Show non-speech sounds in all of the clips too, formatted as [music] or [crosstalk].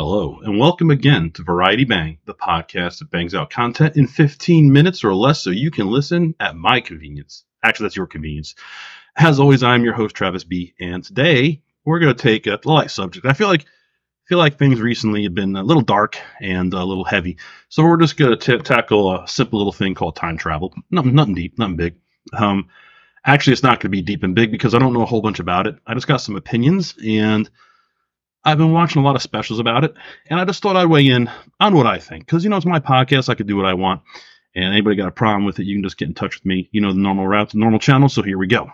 Hello, and welcome again to Variety Bang, the podcast that bangs out content in 15 minutes or less so you can listen at my convenience. Actually, that's your convenience. As always, I'm your host, Travis B. And today we're going to take a light subject. I feel like feel like things recently have been a little dark and a little heavy. So we're just going to tackle a simple little thing called time travel. Nothing, nothing deep, nothing big. Um, actually, it's not going to be deep and big because I don't know a whole bunch about it. I just got some opinions and I've been watching a lot of specials about it, and I just thought I'd weigh in on what I think. Because, you know, it's my podcast. I could do what I want. And anybody got a problem with it, you can just get in touch with me. You know, the normal route, the normal channel. So here we go.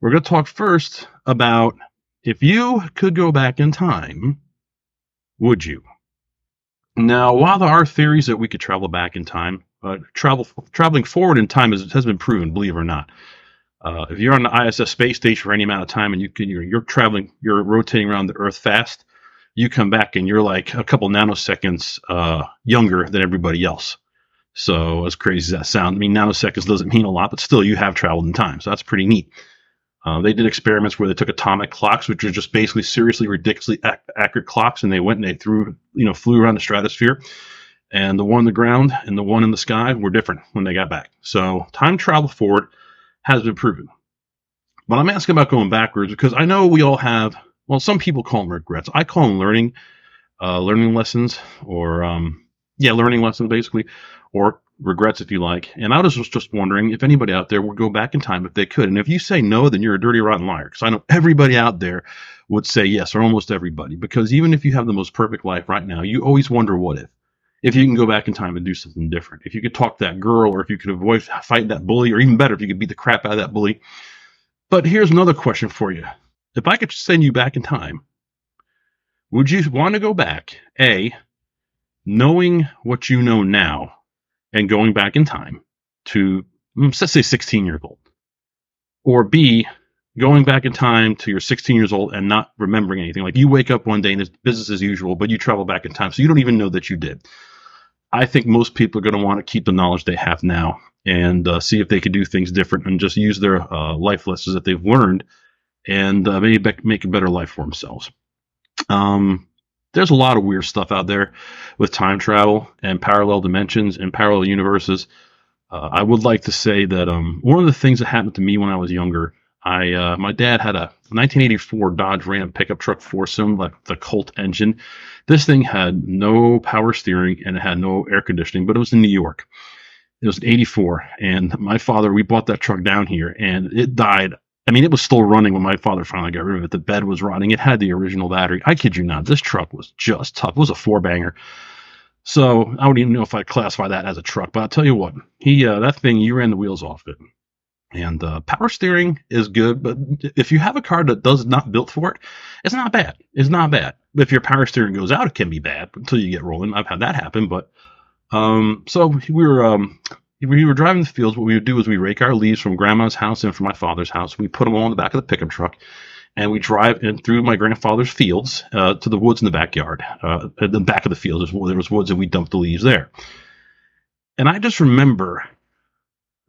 We're going to talk first about if you could go back in time, would you? Now, while there are theories that we could travel back in time, uh, travel traveling forward in time is, has been proven, believe it or not. Uh, if you're on the ISS space station for any amount of time and you can, you're, you're traveling, you're rotating around the Earth fast, you come back and you're like a couple nanoseconds uh, younger than everybody else. So as crazy as that sounds, I mean nanoseconds doesn't mean a lot, but still you have traveled in time, so that's pretty neat. Uh, they did experiments where they took atomic clocks, which are just basically seriously ridiculously ac- accurate clocks, and they went and they threw, you know, flew around the stratosphere. And the one on the ground and the one in the sky were different when they got back. So time travel forward has been proven. But I'm asking about going backwards because I know we all have, well, some people call them regrets. I call them learning, uh, learning lessons, or um, yeah, learning lessons basically, or regrets if you like. And I was just wondering if anybody out there would go back in time if they could. And if you say no, then you're a dirty, rotten liar. Because I know everybody out there would say yes, or almost everybody. Because even if you have the most perfect life right now, you always wonder what if if you can go back in time and do something different. If you could talk to that girl, or if you could avoid fighting that bully, or even better, if you could beat the crap out of that bully. But here's another question for you. If I could send you back in time, would you want to go back, A, knowing what you know now and going back in time to, mm, let's say 16 years old? Or B, going back in time to your 16 years old and not remembering anything. Like you wake up one day and it's business as usual, but you travel back in time. So you don't even know that you did. I think most people are going to want to keep the knowledge they have now and uh, see if they could do things different and just use their uh, life lessons that they've learned and uh, maybe make a better life for themselves. Um, there's a lot of weird stuff out there with time travel and parallel dimensions and parallel universes. Uh, I would like to say that um, one of the things that happened to me when I was younger, I uh, my dad had a 1984 Dodge Ram pickup truck for foursome, like the Colt engine. This thing had no power steering and it had no air conditioning, but it was in New York. It was 84, and my father we bought that truck down here, and it died. I mean, it was still running when my father finally got rid of it. The bed was rotting. It had the original battery. I kid you not. This truck was just tough. It was a four banger. So I don't even know if I classify that as a truck, but I'll tell you what, he uh, that thing you ran the wheels off it. And uh, power steering is good, but if you have a car that does not built for it, it's not bad. It's not bad. If your power steering goes out, it can be bad until you get rolling. I've had that happen, but um, so we were um, we were driving the fields. What we would do is we rake our leaves from grandma's house and from my father's house. We put them all in the back of the pickup truck, and we drive in through my grandfather's fields uh, to the woods in the backyard. Uh, the back of the fields, there was woods, and we dumped the leaves there. And I just remember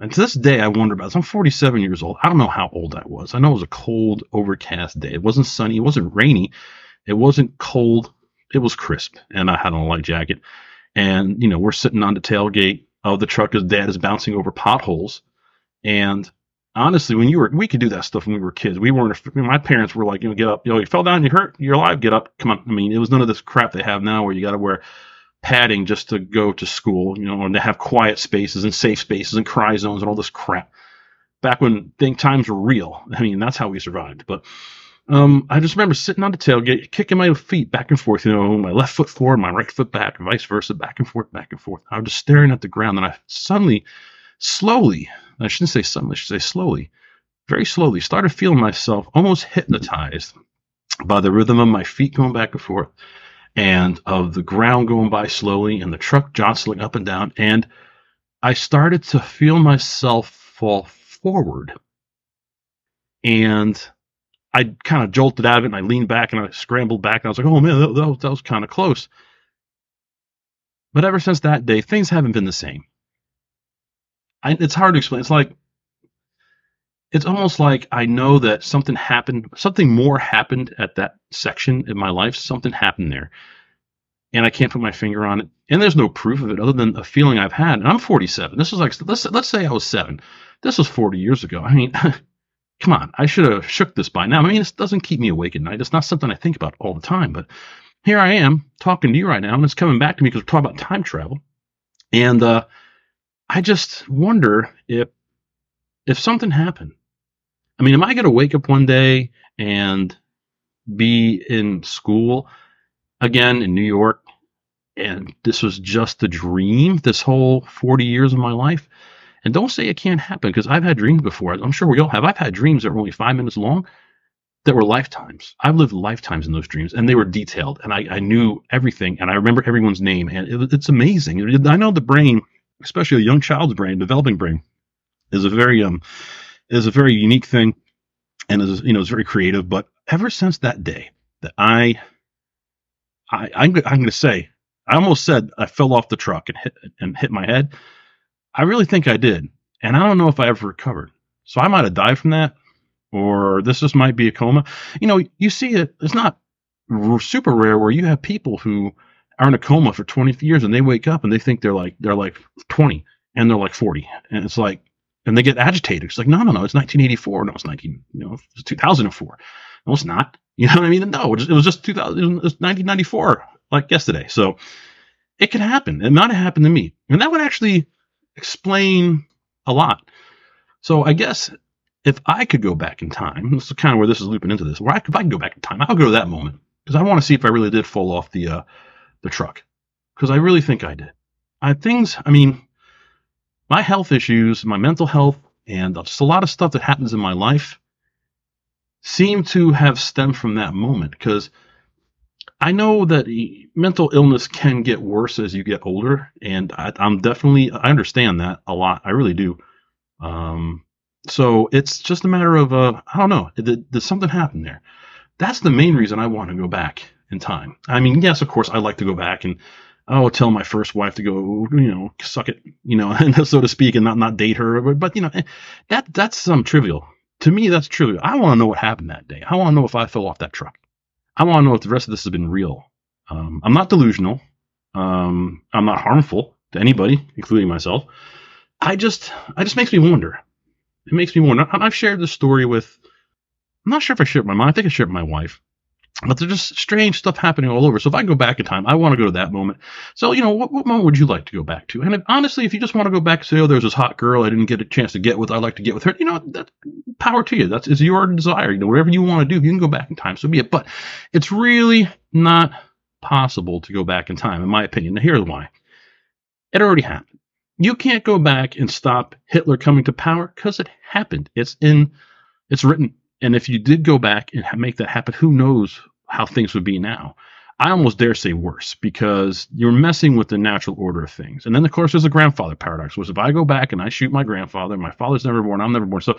and to this day, I wonder about this. I'm 47 years old. I don't know how old I was. I know it was a cold, overcast day. It wasn't sunny. It wasn't rainy. It wasn't cold. It was crisp. And I had on a light jacket. And, you know, we're sitting on the tailgate of the truck as dad is bouncing over potholes. And honestly, when you were, we could do that stuff when we were kids. We weren't, my parents were like, you know, get up, you know, you fell down, you hurt, you're alive, get up. Come on. I mean, it was none of this crap they have now where you got to wear padding just to go to school, you know, and to have quiet spaces and safe spaces and cry zones and all this crap. Back when think times were real. I mean, that's how we survived. But um, I just remember sitting on the tailgate, kicking my feet back and forth, you know, my left foot forward, my right foot back, and vice versa, back and forth, back and forth. I was just staring at the ground, and I suddenly, slowly, I shouldn't say suddenly, I should say slowly, very slowly, started feeling myself almost hypnotized by the rhythm of my feet going back and forth and of the ground going by slowly and the truck jostling up and down. And I started to feel myself fall forward. And I kind of jolted out of it and I leaned back and I scrambled back and I was like, oh man, that, that was, that was kind of close. But ever since that day, things haven't been the same. I, it's hard to explain. It's like it's almost like I know that something happened, something more happened at that section in my life. Something happened there. and I can't put my finger on it. And there's no proof of it other than a feeling I've had. And I'm 47. This was like let's let's say I was seven. This was 40 years ago. I mean, [laughs] come on, I should have shook this by now. I mean, this doesn't keep me awake at night. It's not something I think about all the time. But here I am talking to you right now, and it's coming back to me because we're talking about time travel. And uh, I just wonder if if something happened. I mean, am I going to wake up one day and be in school again in New York and this was just a dream this whole 40 years of my life? And don't say it can't happen because I've had dreams before. I'm sure we all have. I've had dreams that were only five minutes long that were lifetimes. I've lived lifetimes in those dreams and they were detailed and I, I knew everything and I remember everyone's name and it, it's amazing. I know the brain, especially a young child's brain, developing brain, is a very um is a very unique thing and is you know is very creative. But ever since that day that I I I'm, I'm going to say I almost said I fell off the truck and hit and hit my head. I really think I did, and I don't know if I ever recovered. So I might have died from that, or this just might be a coma. You know, you see it. It's not super rare where you have people who are in a coma for 20 years and they wake up and they think they're like they're like 20 and they're like 40, and it's like and they get agitated. It's like, no, no, no, it's 1984. No, it's 19, you know, it's 2004. No, it's not. You know what I mean? No, it was just 2000, it was 1994, like yesterday. So it could happen. It might have happened to me. And that would actually explain a lot. So I guess if I could go back in time, this is kind of where this is looping into this. Where I, if I could go back in time, I'll go to that moment because I want to see if I really did fall off the uh, the truck because I really think I did. I things. I mean, my health issues, my mental health, and just a lot of stuff that happens in my life seem to have stemmed from that moment because I know that mental illness can get worse as you get older, and I, am definitely I understand that a lot. I really do. Um, so it's just a matter of uh, I don't know. Did, did something happen there? That's the main reason I want to go back in time. I mean, yes, of course, I like to go back and oh, tell my first wife to go, you know, suck it, you know, and [laughs] so to speak, and not not date her. But, but you know, that that's some trivial. To me, that's trivial. I want to know what happened that day. I want to know if I fell off that truck. I want to know if the rest of this has been real. Um, I'm not delusional. Um, I'm not harmful to anybody, including myself. I just, I just makes me wonder. It makes me wonder. I've shared this story with. I'm not sure if I shared it with my mom. I think I shared it with my wife but there's just strange stuff happening all over. So if I go back in time, I want to go to that moment. So, you know, what, what moment would you like to go back to? And if, honestly, if you just want to go back and say, oh, there's this hot girl I didn't get a chance to get with, I'd like to get with her, you know, that power to you. That's is your desire. You know, whatever you want to do, you can go back in time. So be it. But it's really not possible to go back in time, in my opinion. Now, here's why. It already happened. You can't go back and stop Hitler coming to power because it happened. It's in, it's written and if you did go back and make that happen, who knows how things would be now? I almost dare say worse because you're messing with the natural order of things. And then, of course, there's a grandfather paradox, which if I go back and I shoot my grandfather, my father's never born, I'm never born. So,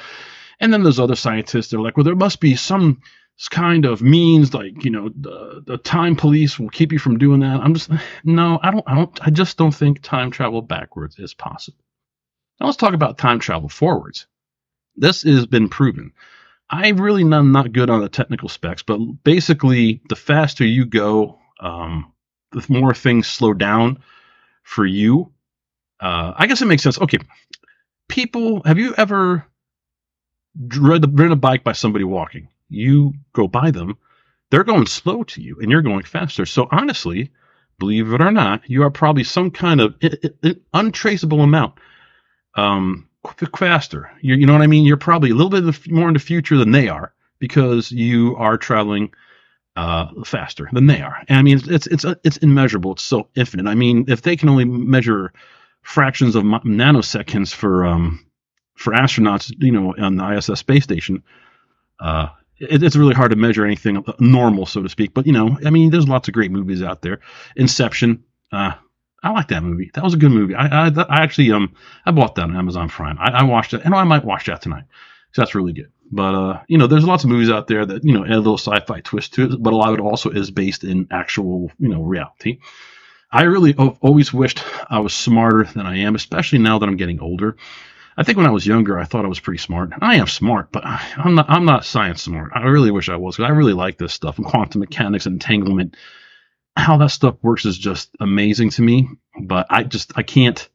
and then there's other scientists They're like, well, there must be some kind of means like, you know, the, the time police will keep you from doing that. I'm just, no, I don't, I don't, I just don't think time travel backwards is possible. Now let's talk about time travel forwards. This has been proven. I really am not good on the technical specs, but basically, the faster you go, um, the more things slow down for you. Uh, I guess it makes sense. Okay, people, have you ever ridden a bike by somebody walking? You go by them, they're going slow to you, and you're going faster. So honestly, believe it or not, you are probably some kind of untraceable amount um, faster. You, you know what I mean? You're probably a little bit more in the future than they are because you are traveling uh, faster than they are. And I mean, it's it's it's immeasurable. It's so infinite. I mean, if they can only measure fractions of nanoseconds for um for astronauts, you know, on the ISS space station, uh, it, it's really hard to measure anything normal, so to speak. But you know, I mean, there's lots of great movies out there. Inception, uh, I like that movie. That was a good movie. I, I, I actually um I bought that on Amazon Prime. I, I watched it, and I might watch that tonight. So that's really good. But uh, you know, there's lots of movies out there that you know add a little sci-fi twist to it, but a lot of it also is based in actual you know reality. I really always wished I was smarter than I am, especially now that I'm getting older. I think when I was younger, I thought I was pretty smart. I am smart, but I'm not. I'm not science smart. I really wish I was because I really like this stuff, quantum mechanics, entanglement, how that stuff works is just amazing to me. But I just I can't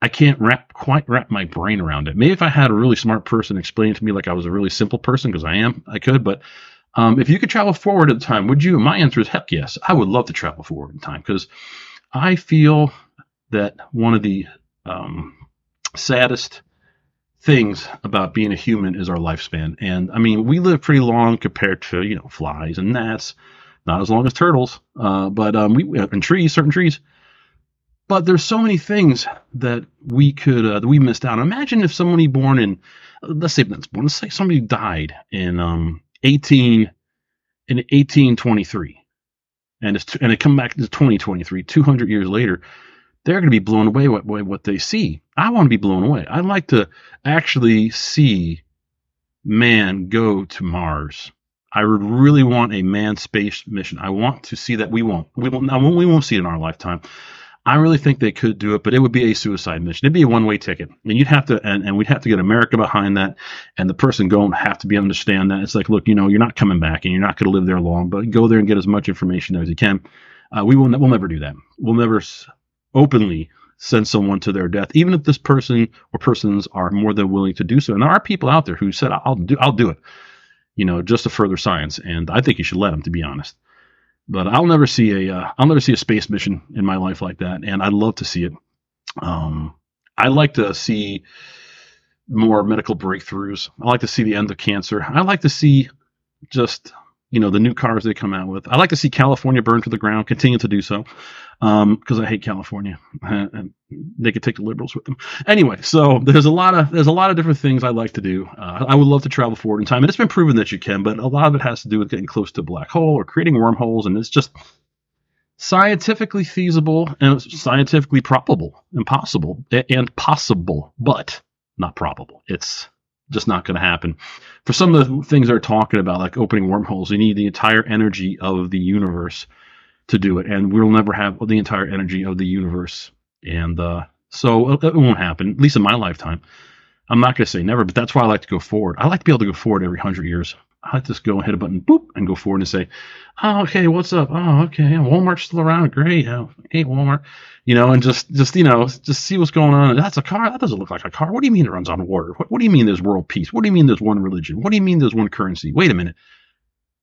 I can't wrap quite wrap my brain around it. Maybe if I had a really smart person explain it to me like I was a really simple person, because I am, I could. But um, if you could travel forward in time, would you? My answer is heck yes. I would love to travel forward in time because I feel that one of the um, saddest things about being a human is our lifespan. And I mean, we live pretty long compared to you know flies and gnats, not as long as turtles, uh, but um, we and trees, certain trees. But there's so many things that we could uh, that we missed out. Imagine if somebody born in, let's say, let's say somebody died in um, 18 in 1823, and and it come back to 2023, 200 years later they're going to be blown away by what they see. I want to be blown away. I'd like to actually see man go to Mars. I would really want a manned space mission. I want to see that we won't. We won't. We won't see it in our lifetime. I really think they could do it, but it would be a suicide mission. It'd be a one-way ticket, and you'd have to, and, and we'd have to get America behind that, and the person going have to be understand that it's like, look, you know, you're not coming back, and you're not going to live there long, but go there and get as much information as you can. Uh, we will, we'll never do that. We'll never openly send someone to their death, even if this person or persons are more than willing to do so. And there are people out there who said, "I'll do, I'll do it," you know, just to further science. And I think you should let them, to be honest. But I'll never see a, uh, I'll never see a space mission in my life like that, and I'd love to see it. Um, I like to see more medical breakthroughs. I like to see the end of cancer. I like to see just you know the new cars they come out with. I like to see California burn to the ground, continue to do so, because um, I hate California. [laughs] And they could take the liberals with them. Anyway, so there's a lot of there's a lot of different things I like to do. Uh, I would love to travel forward in time, and it's been proven that you can, but a lot of it has to do with getting close to a black hole or creating wormholes, and it's just scientifically feasible and scientifically probable and possible and possible, but not probable. It's just not going to happen. For some of the things they're talking about, like opening wormholes, you need the entire energy of the universe to do it, and we'll never have the entire energy of the universe, and uh, so it won't happen. At least in my lifetime. I'm not going to say never, but that's why I like to go forward. I like to be able to go forward every hundred years. I just go hit a button, boop, and go forward and say, "Oh, okay, what's up? Oh, okay, Walmart's still around. Great. Oh, hey, Walmart." You know, and just, just you know, just see what's going on. That's a car. That doesn't look like a car. What do you mean it runs on water? What, what do you mean there's world peace? What do you mean there's one religion? What do you mean there's one currency? Wait a minute,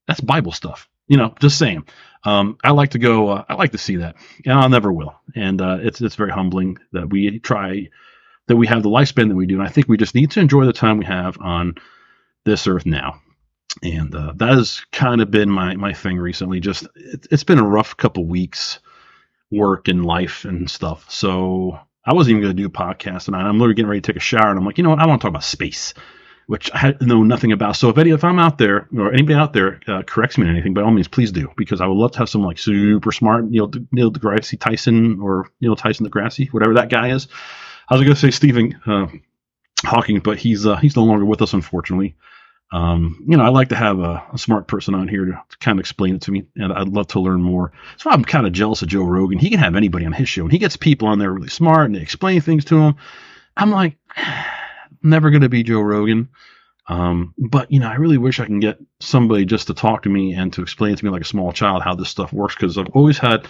that's Bible stuff. You know, just saying. Um, I like to go. Uh, I like to see that, and I never will. And uh, it's it's very humbling that we try that we have the lifespan that we do. And I think we just need to enjoy the time we have on this earth now and uh, that has kind of been my my thing recently. Just it, has been a rough couple weeks, work and life and stuff. So I wasn't even going to do a podcast, and I'm literally getting ready to take a shower, and I'm like, you know what? I want to talk about space, which I know nothing about. So if any if I'm out there or anybody out there uh, corrects me on anything, by all means, please do, because I would love to have some like super smart Neil Neil deGrasse Tyson or Neil Tyson deGrasse, whatever that guy is. I was going to say Stephen uh, Hawking, but he's uh, he's no longer with us, unfortunately um, you know, I like to have a, a smart person on here to, to, kind of explain it to me, and I'd love to learn more. So I'm kind of jealous of Joe Rogan. He can have anybody on his show, and he gets people on there really smart, and they explain things to him. I'm like, [sighs] never going to be Joe Rogan. Um, but you know, I really wish I can get somebody just to talk to me and to explain to me like a small child how this stuff works because I've always had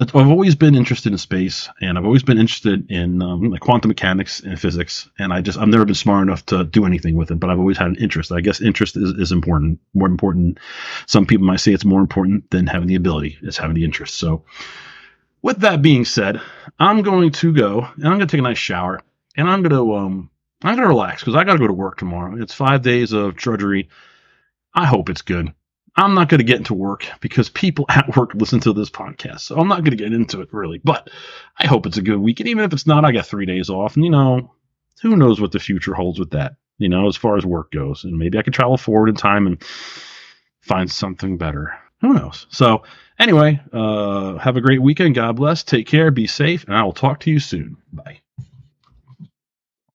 I've always been interested in space, and I've always been interested in um, like quantum mechanics and physics. And I just I've never been smart enough to do anything with it, but I've always had an interest. I guess interest is, is important, more important. Some people might say it's more important than having the ability. It's having the interest. So, with that being said, I'm going to go and I'm going to take a nice shower, and I'm going to um I'm going to relax because I got to go to work tomorrow. It's five days of drudgery. I hope it's good. I'm not going to get into work because people [laughs] at work listen to this podcast. So I'm not going to get into it really, but I hope it's a good week. And even if it's not, I got three days off. And, you know, who knows what the future holds with that, you know, as far as work goes. And maybe I could travel forward in time and find something better. Who knows? So, anyway, uh, have a great weekend. God bless. Take care. Be safe. And I will talk to you soon. Bye.